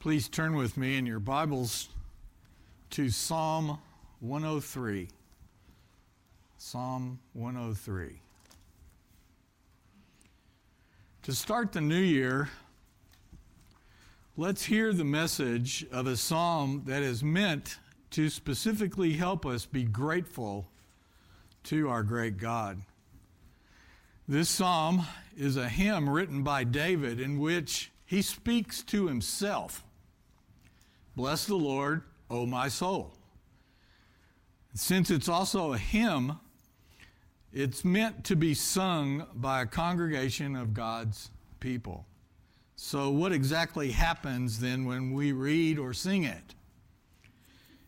Please turn with me in your Bibles to Psalm 103. Psalm 103. To start the new year, let's hear the message of a psalm that is meant to specifically help us be grateful to our great God. This psalm is a hymn written by David in which he speaks to himself. Bless the Lord, O my soul. Since it's also a hymn, it's meant to be sung by a congregation of God's people. So, what exactly happens then when we read or sing it?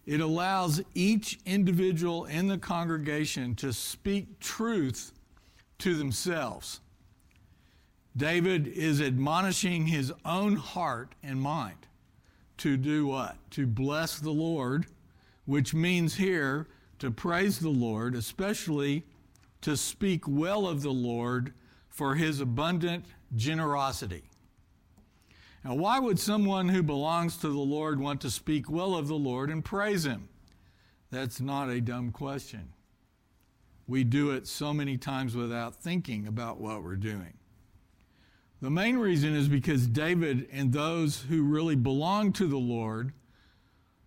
It allows each individual in the congregation to speak truth to themselves. David is admonishing his own heart and mind to do what? To bless the Lord, which means here to praise the Lord, especially to speak well of the Lord for his abundant generosity. Now, why would someone who belongs to the Lord want to speak well of the Lord and praise him? That's not a dumb question. We do it so many times without thinking about what we're doing. The main reason is because David and those who really belong to the Lord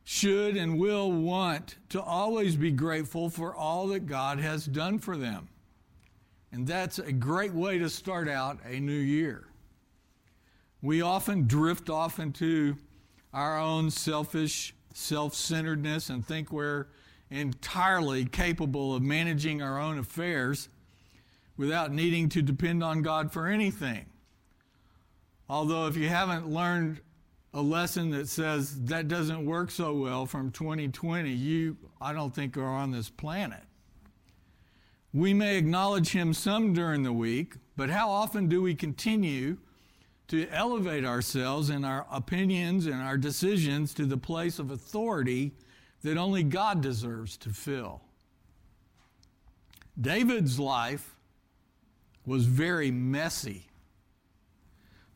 should and will want to always be grateful for all that God has done for them. And that's a great way to start out a new year. We often drift off into our own selfish self centeredness and think we're entirely capable of managing our own affairs without needing to depend on God for anything. Although, if you haven't learned a lesson that says that doesn't work so well from 2020, you, I don't think, are on this planet. We may acknowledge Him some during the week, but how often do we continue to elevate ourselves and our opinions and our decisions to the place of authority that only God deserves to fill? David's life was very messy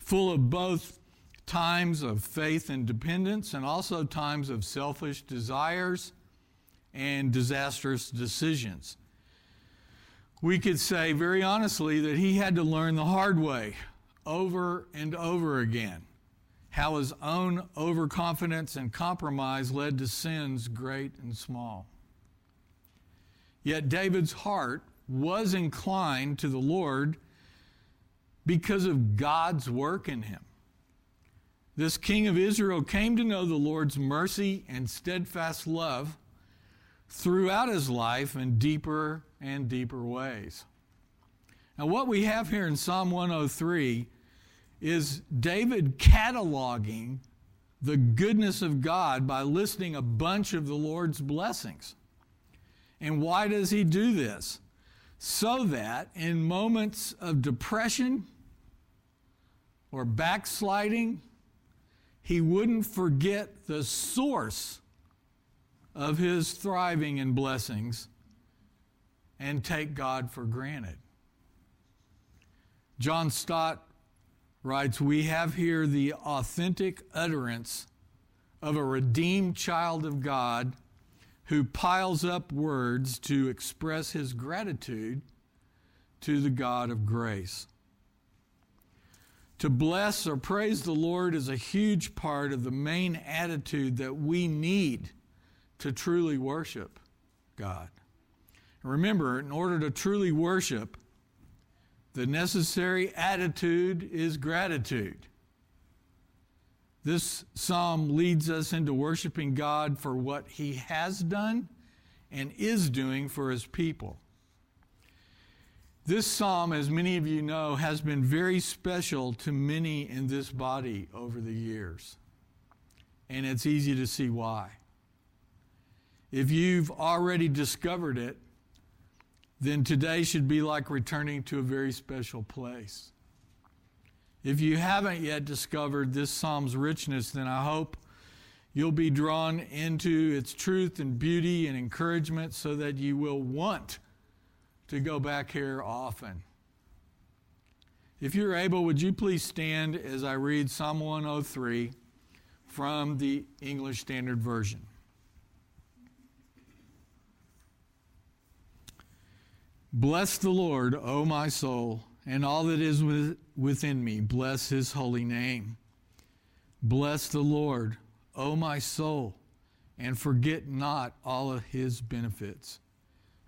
full of both times of faith and dependence and also times of selfish desires and disastrous decisions. We could say very honestly that he had to learn the hard way over and over again how his own overconfidence and compromise led to sins great and small. Yet David's heart was inclined to the Lord because of God's work in him. This king of Israel came to know the Lord's mercy and steadfast love throughout his life in deeper and deeper ways. Now, what we have here in Psalm 103 is David cataloging the goodness of God by listing a bunch of the Lord's blessings. And why does he do this? So that in moments of depression, or backsliding, he wouldn't forget the source of his thriving and blessings and take God for granted. John Stott writes We have here the authentic utterance of a redeemed child of God who piles up words to express his gratitude to the God of grace. To bless or praise the Lord is a huge part of the main attitude that we need to truly worship God. remember, in order to truly worship, the necessary attitude is gratitude. This psalm leads us into worshiping God for what He has done and is doing for His people. This psalm, as many of you know, has been very special to many in this body over the years. And it's easy to see why. If you've already discovered it, then today should be like returning to a very special place. If you haven't yet discovered this psalm's richness, then I hope you'll be drawn into its truth and beauty and encouragement so that you will want to go back here often. If you're able, would you please stand as I read Psalm 103 from the English Standard Version. Bless the Lord, O my soul, and all that is within me. Bless his holy name. Bless the Lord, O my soul, and forget not all of his benefits,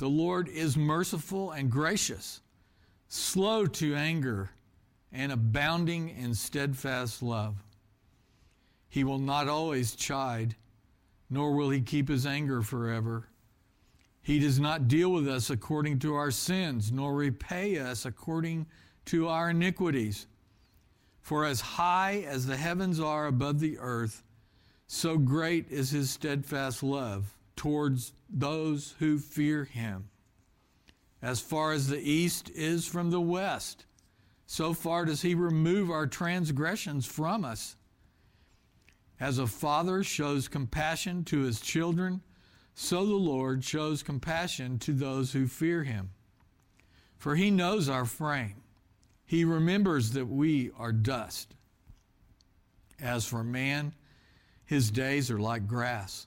The Lord is merciful and gracious, slow to anger, and abounding in steadfast love. He will not always chide nor will he keep his anger forever. He does not deal with us according to our sins, nor repay us according to our iniquities. For as high as the heavens are above the earth, so great is his steadfast love towards those who fear him. As far as the east is from the west, so far does he remove our transgressions from us. As a father shows compassion to his children, so the Lord shows compassion to those who fear him. For he knows our frame, he remembers that we are dust. As for man, his days are like grass.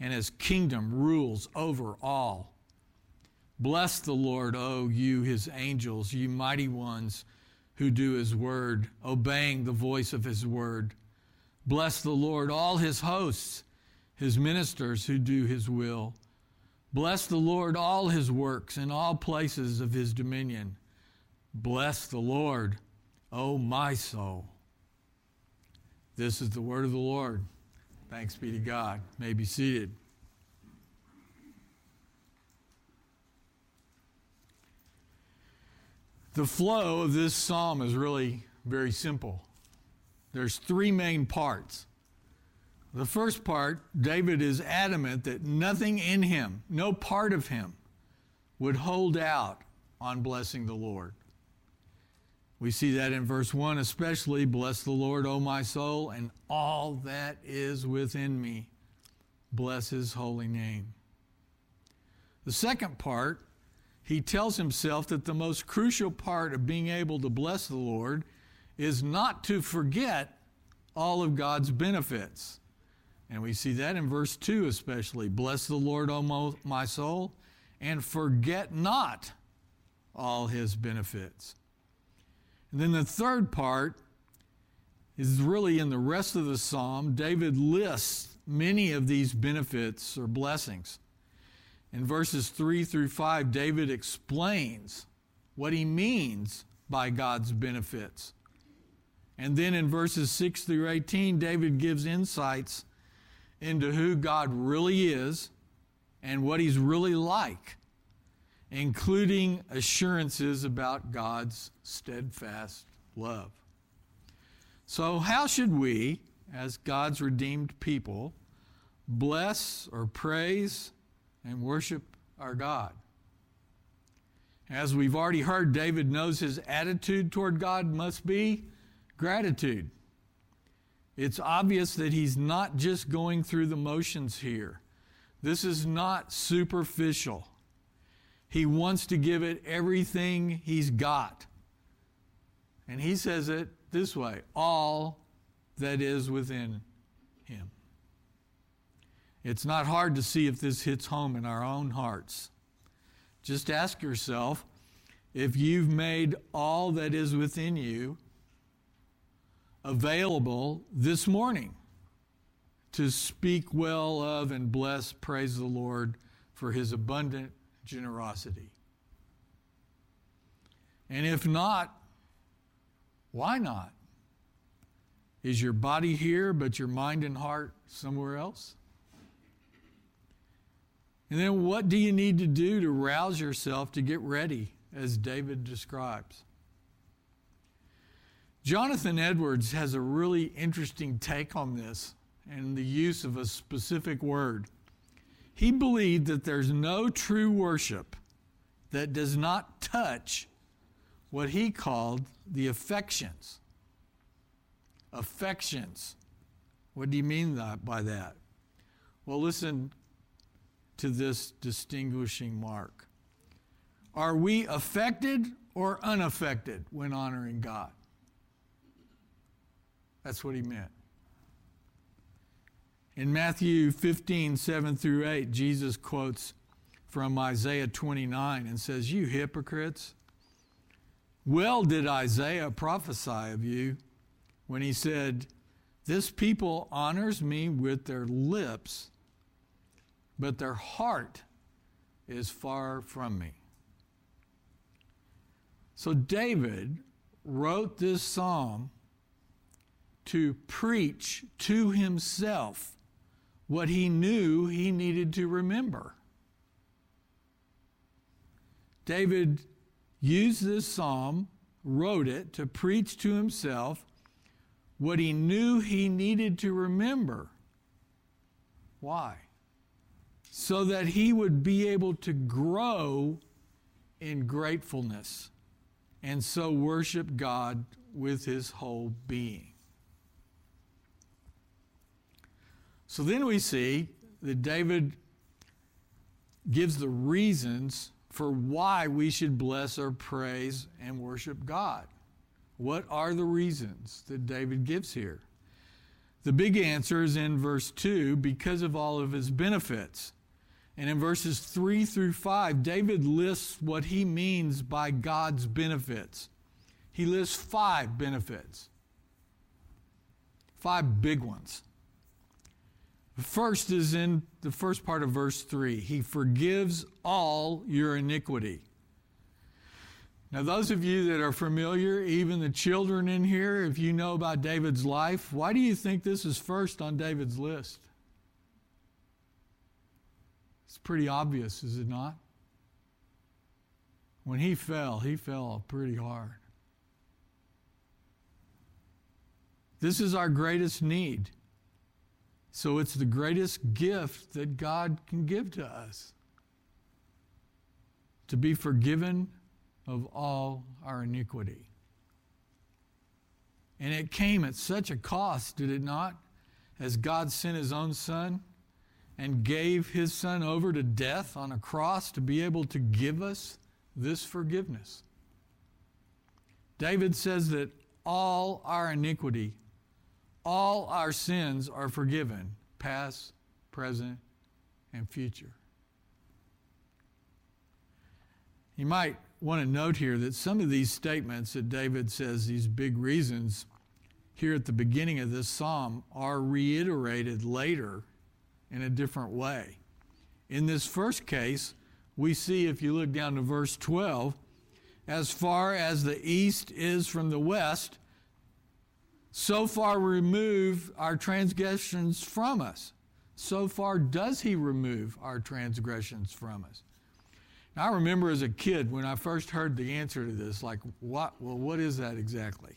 and his kingdom rules over all. Bless the Lord, O you, his angels, you mighty ones who do his word, obeying the voice of his word. Bless the Lord, all his hosts, his ministers who do his will. Bless the Lord, all his works in all places of his dominion. Bless the Lord, O my soul. This is the word of the Lord. Thanks be to God. May be seated. The flow of this psalm is really very simple. There's three main parts. The first part, David is adamant that nothing in him, no part of him, would hold out on blessing the Lord. We see that in verse 1 especially Bless the Lord, O my soul, and all that is within me. Bless his holy name. The second part he tells himself that the most crucial part of being able to bless the Lord is not to forget all of God's benefits. And we see that in verse 2 especially. Bless the Lord, O my soul, and forget not all his benefits. And then the third part is really in the rest of the psalm. David lists many of these benefits or blessings. In verses 3 through 5, David explains what he means by God's benefits. And then in verses 6 through 18, David gives insights into who God really is and what he's really like, including assurances about God's steadfast love. So, how should we, as God's redeemed people, bless or praise and worship our God. As we've already heard, David knows his attitude toward God must be gratitude. It's obvious that he's not just going through the motions here. This is not superficial. He wants to give it everything he's got. And he says it this way all that is within him. It's not hard to see if this hits home in our own hearts. Just ask yourself if you've made all that is within you available this morning. to speak well of and bless, praise the Lord for his abundant generosity? And if not, why not? Is your body here, but your mind and heart somewhere else? And then what do you need to do to rouse yourself to get ready, as David describes? Jonathan Edwards has a really interesting take on this and the use of a specific word. He believed that there's no true worship that does not touch what he called the affections. Affections. What do you mean by that? Well, listen to this distinguishing mark. Are we affected or unaffected when honoring God? That's what he meant. In Matthew 15, 7 through 8, Jesus quotes from Isaiah 29 and says, You hypocrites, well did Isaiah prophesy of you when he said, This people honors me with their lips, but their heart is far from me. So David wrote this psalm to preach to himself what he knew he needed to remember. David used this psalm, wrote it to preach to himself what he knew he needed to remember. Why? So that he would be able to grow in gratefulness and so worship God with his whole being. So then we see that David gives the reasons for why we should bless or praise and worship God. What are the reasons that David gives here? The big answer is in verse 2 because of all of his benefits. And in verses 3 through 5, David lists what he means by God's benefits. He lists five benefits, five big ones. First is in the first part of verse 3. He forgives all your iniquity. Now, those of you that are familiar, even the children in here, if you know about David's life, why do you think this is first on David's list? It's pretty obvious, is it not? When he fell, he fell pretty hard. This is our greatest need. So it's the greatest gift that God can give to us to be forgiven of all our iniquity. And it came at such a cost, did it not? As God sent his own son and gave his son over to death on a cross to be able to give us this forgiveness. David says that all our iniquity all our sins are forgiven, past, present, and future. You might want to note here that some of these statements that David says, these big reasons, here at the beginning of this psalm, are reiterated later in a different way. In this first case, we see, if you look down to verse 12, as far as the east is from the west, so far remove our transgressions from us. So far does he remove our transgressions from us. Now, I remember as a kid when I first heard the answer to this, like, what, well, what is that exactly?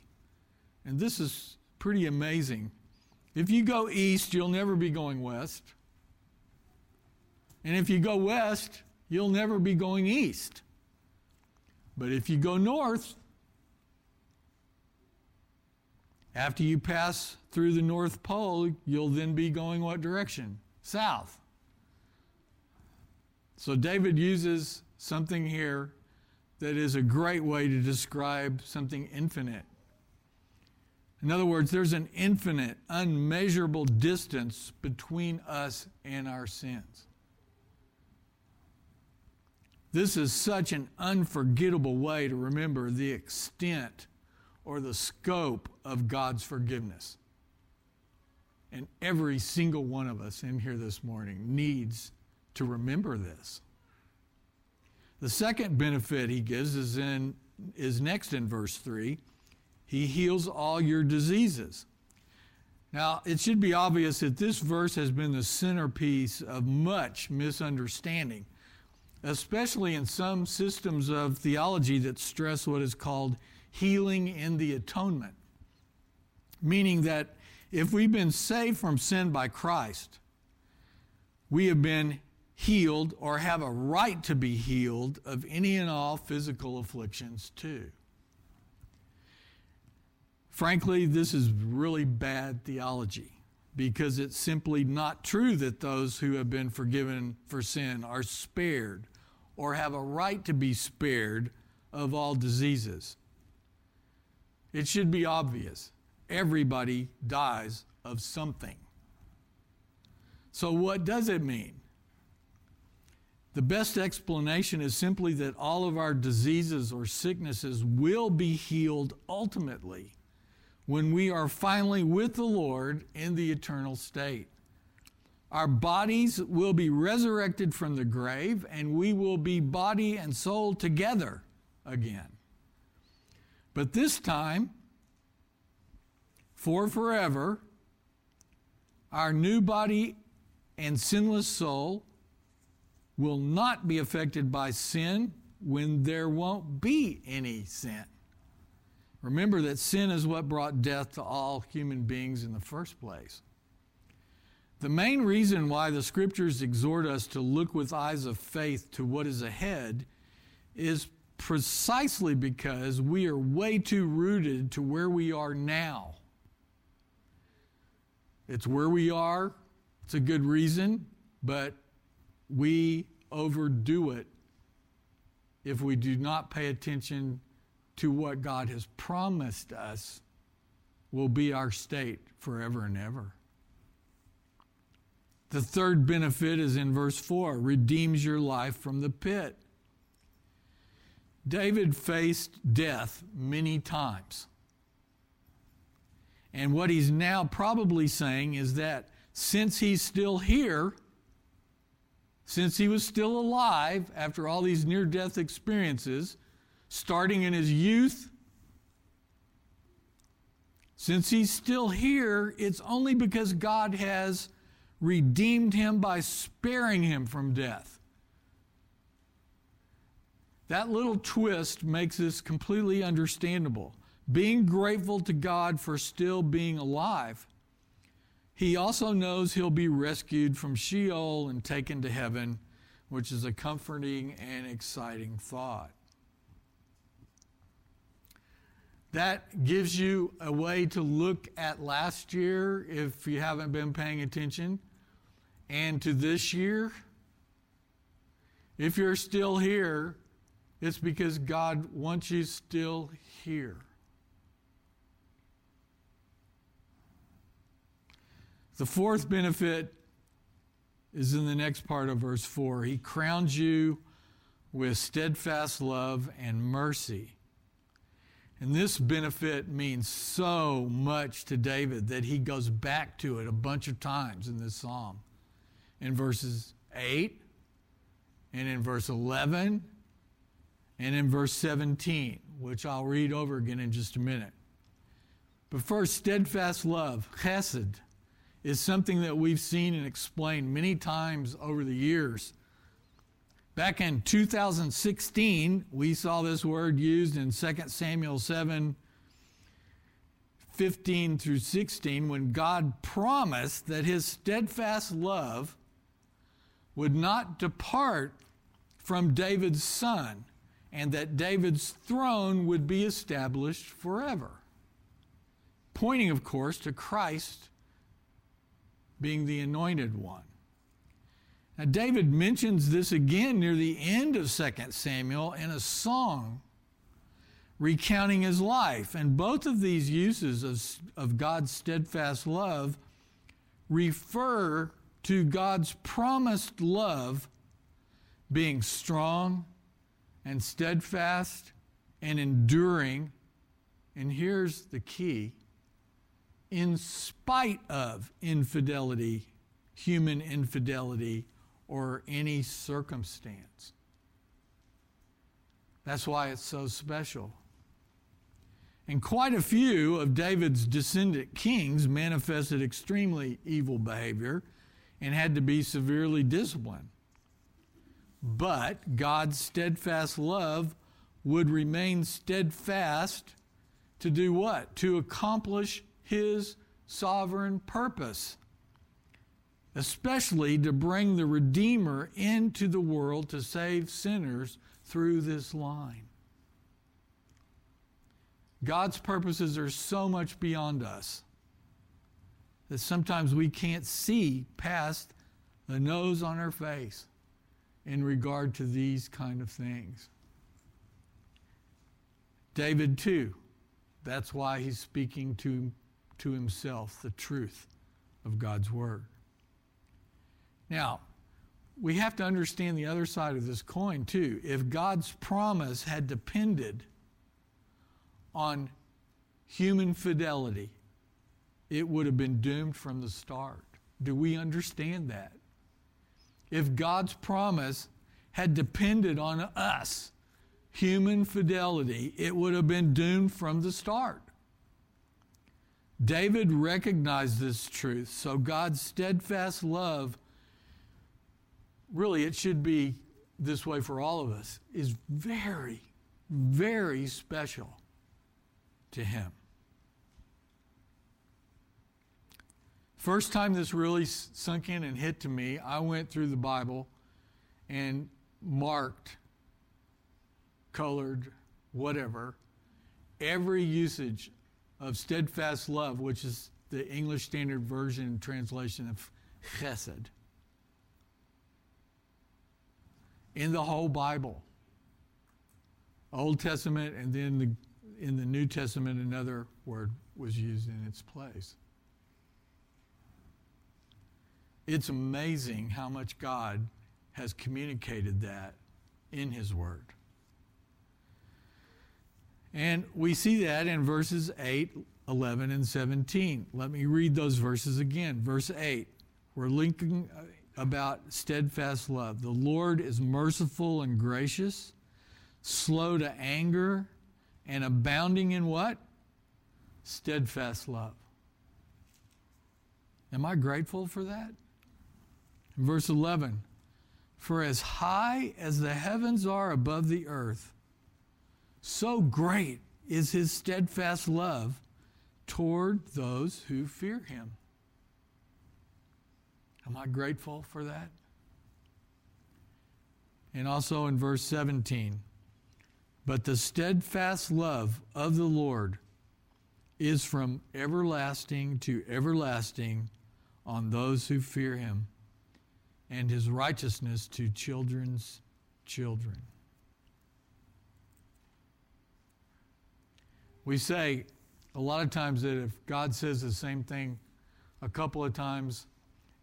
And this is pretty amazing. If you go east, you'll never be going west. And if you go west, you'll never be going east. But if you go north, After you pass through the North Pole, you'll then be going what direction? South. So David uses something here that is a great way to describe something infinite. In other words, there's an infinite, unmeasurable distance between us and our sins. This is such an unforgettable way to remember the extent or the scope of God's forgiveness. And every single one of us in here this morning needs to remember this. The second benefit he gives is in is next in verse 3. He heals all your diseases. Now, it should be obvious that this verse has been the centerpiece of much misunderstanding, especially in some systems of theology that stress what is called healing in the atonement, meaning that if we've been saved from sin by Christ, we have been healed or have a right to be healed of any and all physical afflictions too. Frankly, this is really bad theology because it's simply not true that those who have been forgiven for sin are spared or have a right to be spared of all diseases. It should be obvious. Everybody dies of something. So, what does it mean? The best explanation is simply that all of our diseases or sicknesses will be healed ultimately when we are finally with the Lord in the eternal state. Our bodies will be resurrected from the grave, and we will be body and soul together again. But this time, for forever, our new body and sinless soul will not be affected by sin when there won't be any sin. Remember that sin is what brought death to all human beings in the first place. The main reason why the scriptures exhort us to look with eyes of faith to what is ahead is precisely because we are way too rooted to where we are now. It's where we are, it's a good reason, but we overdo it if we do not pay attention to what God has promised us will be our state forever and ever. The third benefit is in verse 4 redeems your life from the pit. David faced death many times. And what he's now probably saying is that since he's still here, since he was still alive after all these near death experiences, starting in his youth. Since he's still here, it's only because God has redeemed him by sparing him from death. That little twist makes this completely understandable. Being grateful to God for still being alive, he also knows he'll be rescued from Sheol and taken to heaven, which is a comforting and exciting thought. That gives you a way to look at last year if you haven't been paying attention, and to this year. If you're still here, it's because God wants you still here. The fourth benefit is in the next part of verse 4. He crowns you with steadfast love and mercy and this benefit means so much to David that he goes back to it a bunch of times in this psalm. In verses 8, and in verse 11, and in verse 17, which I'll read over again in just a minute. But first, steadfast love, chesed, is something that we've seen and explained many times over the years. Back in 2016, we saw this word used in 2 Samuel 7 15 through 16 when God promised that his steadfast love would not depart from David's son and that David's throne would be established forever. Pointing, of course, to Christ being the anointed one. Now, David mentions this again near the end of 2 Samuel in a song recounting his life. And both of these uses of, of God's steadfast love refer to God's promised love being strong and steadfast and enduring. And here's the key in spite of infidelity, human infidelity, or any circumstance. That's why it's so special. And quite a few of David's descendant kings manifested extremely evil behavior and had to be severely disciplined. But God's steadfast love would remain steadfast to do what? To accomplish his sovereign purpose, especially to bring the Redeemer into the world to save sinners through this line. God's purposes are so much beyond us that sometimes we can't see past the nose on our face in regard to these kind of things. David, too, that's why he's speaking to, to himself the truth of God's Word. Now, we have to understand the other side of this coin, too. If God's promise had depended on human fidelity, it would have been doomed from the start. Do we understand that? If God's promise had depended on us, human fidelity, it would have been doomed from the start. David recognized this truth, so God's steadfast love, really, it should be this way for all of us, is very, very special to him. First time this really sunk in and hit to me, I went through the Bible and marked, colored, whatever, every usage of steadfast love, which is the English Standard Version translation of chesed, in the whole Bible. Old Testament and then the in the New Testament, another word was used in its place. It's amazing how much God has communicated that in His Word. And we see that in verses 8, 11, and 17. Let me read those verses again. Verse 8, we're linking uh, about steadfast love. The Lord is merciful and gracious, slow to anger, and abounding in what? Steadfast love. Am I grateful for that? Verse 11 For as high as the heavens are above the earth, so great is his steadfast love toward those who fear him. Am I grateful for that? And also in verse 17 but the steadfast love of the Lord is from everlasting to everlasting on those who fear him, and his righteousness to children's children. We say a lot of times that if God says the same thing a couple of times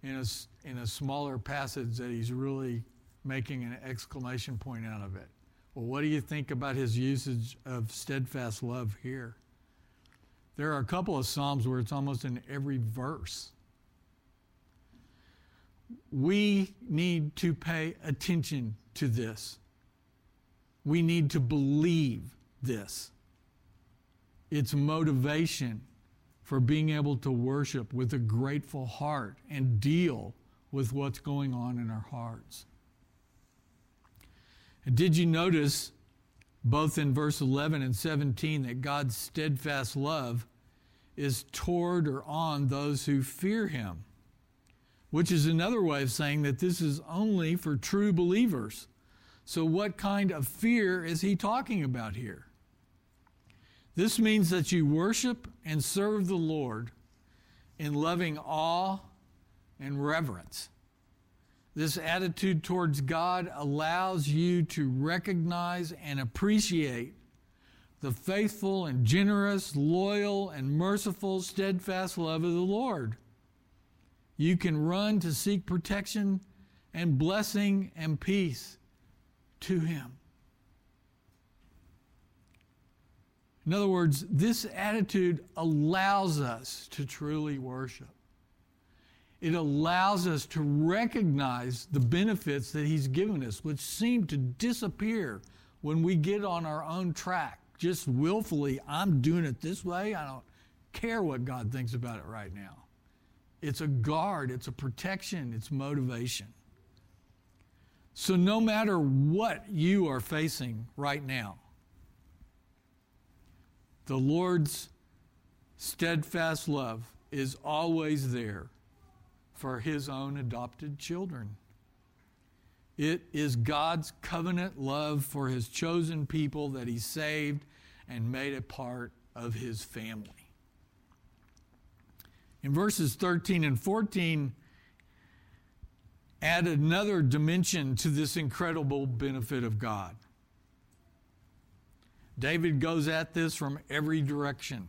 in a, in a smaller passage, that he's really making an exclamation point out of it. Well, what do you think about his usage of steadfast love here? There are a couple of Psalms where it's almost in every verse. We need to pay attention to this. We need to believe this. It's motivation for being able to worship with a grateful heart and deal with what's going on in our hearts. Did you notice both in verse 11 and 17 that God's steadfast love is toward or on those who fear him? Which is another way of saying that this is only for true believers. So, what kind of fear is he talking about here? This means that you worship and serve the Lord in loving awe and reverence. This attitude towards God allows you to recognize and appreciate the faithful and generous, loyal and merciful, steadfast love of the Lord. You can run to seek protection and blessing and peace to Him. In other words, this attitude allows us to truly worship. It allows us to recognize the benefits that He's given us, which seem to disappear when we get on our own track. Just willfully, I'm doing it this way. I don't care what God thinks about it right now. It's a guard, it's a protection, it's motivation. So, no matter what you are facing right now, the Lord's steadfast love is always there for his own adopted children. It is God's covenant love for his chosen people that he saved and made a part of his family. In verses 13 and 14, add another dimension to this incredible benefit of God. David goes at this from every direction.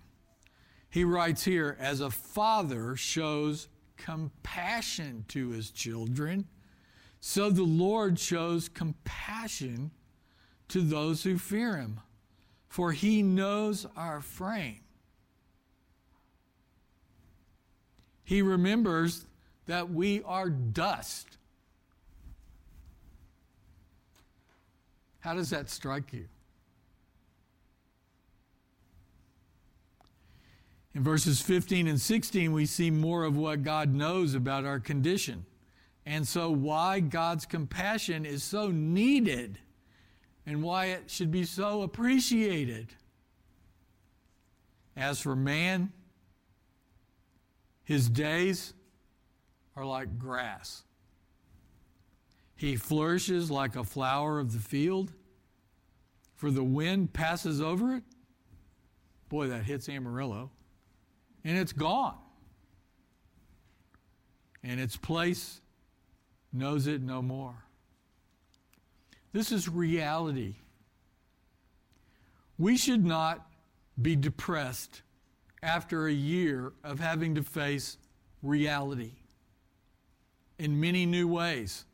He writes here, as a father shows compassion to his children, so the Lord shows compassion to those who fear him, for he knows our frame. He remembers that we are dust. How does that strike you? In verses 15 and 16, we see more of what God knows about our condition. And so, why God's compassion is so needed and why it should be so appreciated. As for man, his days are like grass. He flourishes like a flower of the field, for the wind passes over it. Boy, that hits Amarillo and it's gone. And its place knows it no more. This is reality. We should not be depressed after a year of having to face reality in many new ways.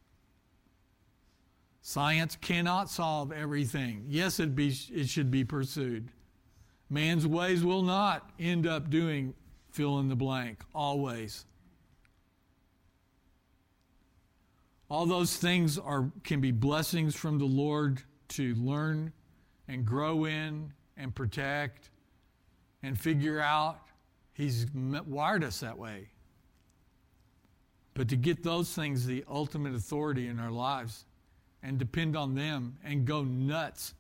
Science cannot solve everything. Yes, it, be, it should be pursued. Man's ways will not end up doing fill in the blank, always. All those things are, can be blessings from the Lord to learn and grow in and protect and figure out. He's wired us that way. But to get those things the ultimate authority in our lives and depend on them and go nuts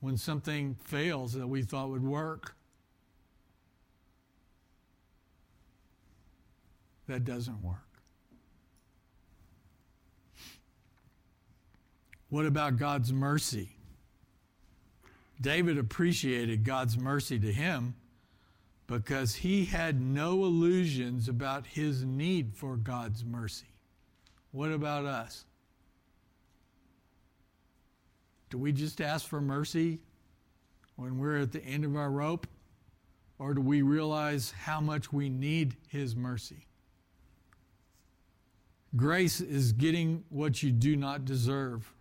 when something fails that we thought would work. That doesn't work. What about God's mercy? David appreciated God's mercy to him because he had no illusions about his need for God's mercy. What about us? Do we just ask for mercy when we're at the end of our rope? Or do we realize how much we need His mercy? Grace is getting what you do not deserve.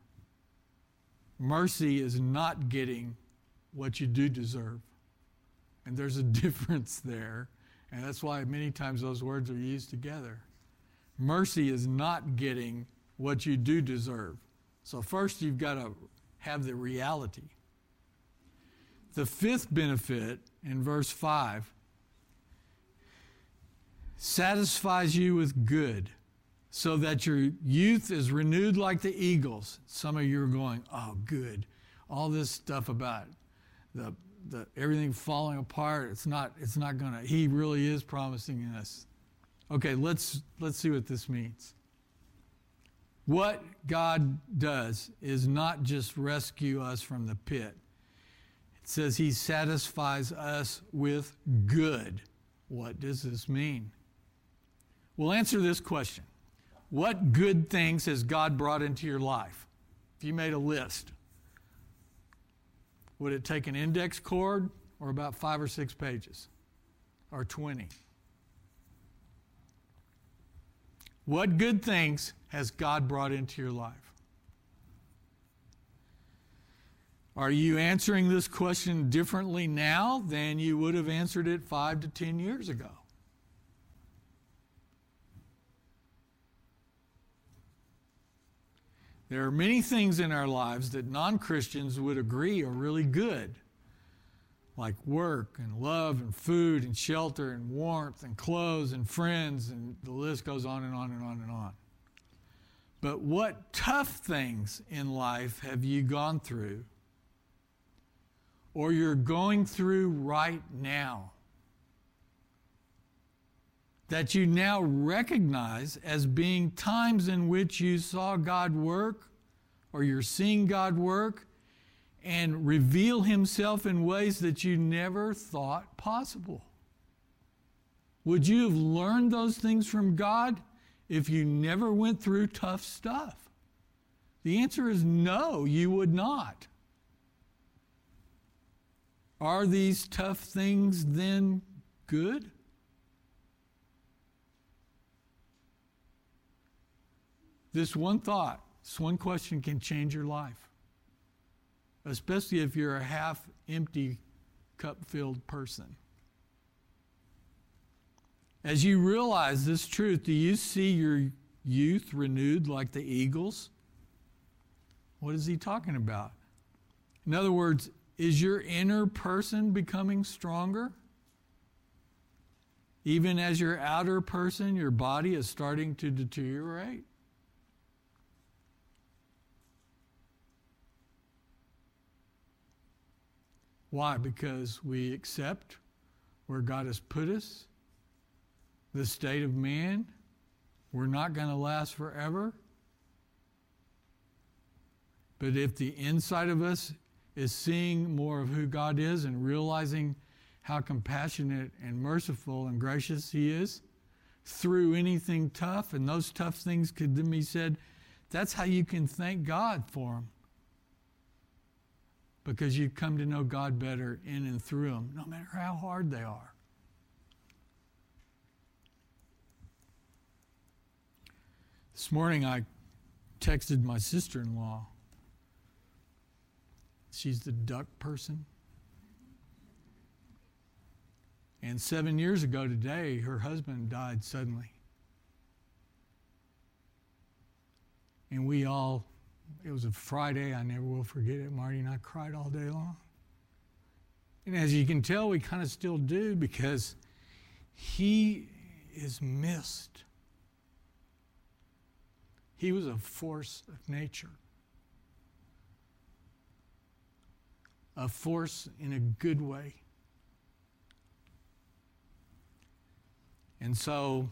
Mercy is not getting what you do deserve. And there's a difference there. And that's why many times those words are used together. Mercy is not getting what you do deserve. So, first, you've got to have the reality. The fifth benefit in verse 5 satisfies you with good so that your youth is renewed like the eagles. Some of you are going, oh, good. All this stuff about the, the everything falling apart, it's not, it's not gonna, he really is promising us. Okay, let's let's see what this means. What God does is not just rescue us from the pit. It says he satisfies us with good. What does this mean? We'll answer this question. What good things has God brought into your life? If you made a list, would it take an index cord or about five or six pages or 20? What good things has God brought into your life? Are you answering this question differently now than you would have answered it five to ten years ago? There are many things in our lives that non Christians would agree are really good, like work and love and food and shelter and warmth and clothes and friends, and the list goes on and on and on and on. But what tough things in life have you gone through or you're going through right now that you now recognize as being times in which you saw God work or you're seeing God work and reveal Himself in ways that you never thought possible? Would you have learned those things from God if you never went through tough stuff? The answer is no, you would not. Are these tough things then good? This one thought, this one question can change your life, especially if you're a half empty, cup filled person. As you realize this truth, do you see your youth renewed like the eagles? What is he talking about? In other words, is your inner person becoming stronger? Even as your outer person, your body is starting to deteriorate? Why? Because we accept where God has put us, the state of man. We're not going to last forever. But if the inside of us is seeing more of who God is and realizing how compassionate and merciful and gracious He is through anything tough. And those tough things could then be said, that's how you can thank God for them. Because you come to know God better in and through them, no matter how hard they are. This morning I texted my sister in law She's the duck person. And seven years ago today, her husband died suddenly. And we all, it was a Friday, I never will forget it. Marty and I cried all day long. And as you can tell, we kind of still do because he is missed. He was a force of nature. a force in a good way. And so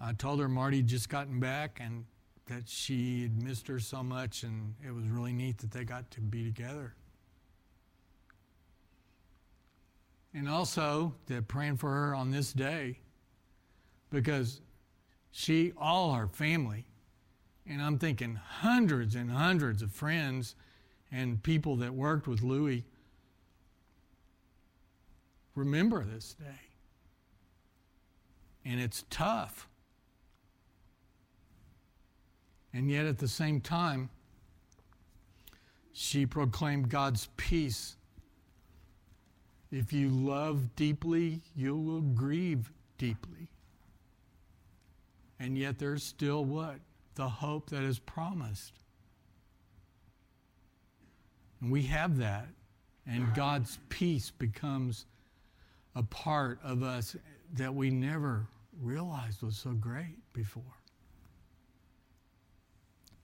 I told her Marty just gotten back and that she had missed her so much, and it was really neat that they got to be together. And also that praying for her on this day because she, all her family, and I'm thinking hundreds and hundreds of friends and people that worked with Louis remember this day. And it's tough. And yet at the same time, she proclaimed God's peace. If you love deeply, you will grieve deeply. And yet there's still what? The hope that is promised. And we have that. And God's peace becomes a part of us that we never realized was so great before.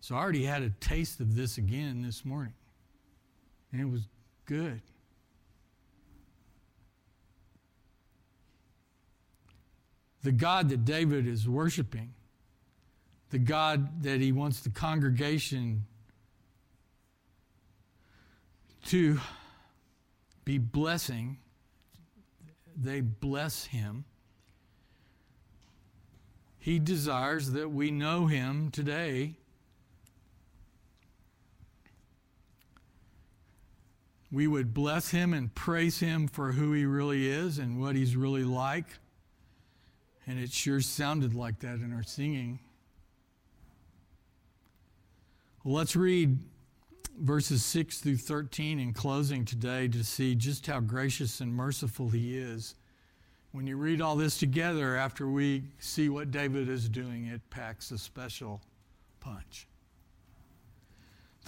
So I already had a taste of this again this morning. And it was good. The God that David is worshiping, the God that he wants the congregation to be blessing. They bless him. He desires that we know him today. We would bless him and praise him for who he really is and what he's really like. And it sure sounded like that in our singing. Well, let's read verses 6 through 13 in closing today to see just how gracious and merciful He is. When you read all this together, after we see what David is doing, it packs a special punch.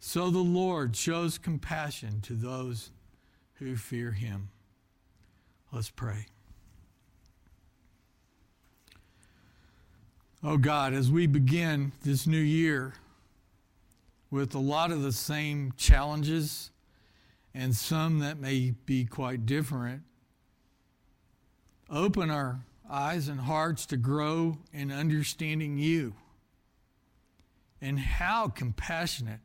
so the Lord shows compassion to those who fear him. Let's pray. Oh God, as we begin this new year with a lot of the same challenges, and some that may be quite different. Open our eyes and hearts to grow in understanding you and how compassionate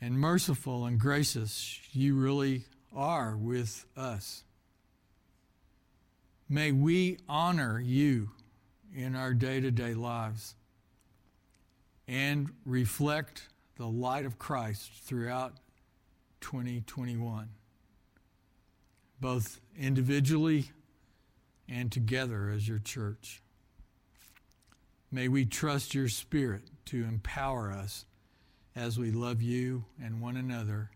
and merciful and gracious you really are with us. May we honor you in our day to day lives and reflect the light of Christ throughout 2021, both individually and together as your church. May we trust your Spirit to empower us as we love you and one another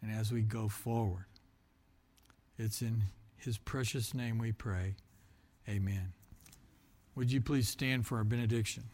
and as we go forward. It's in his precious name we pray. Amen. Would you please stand for our benediction?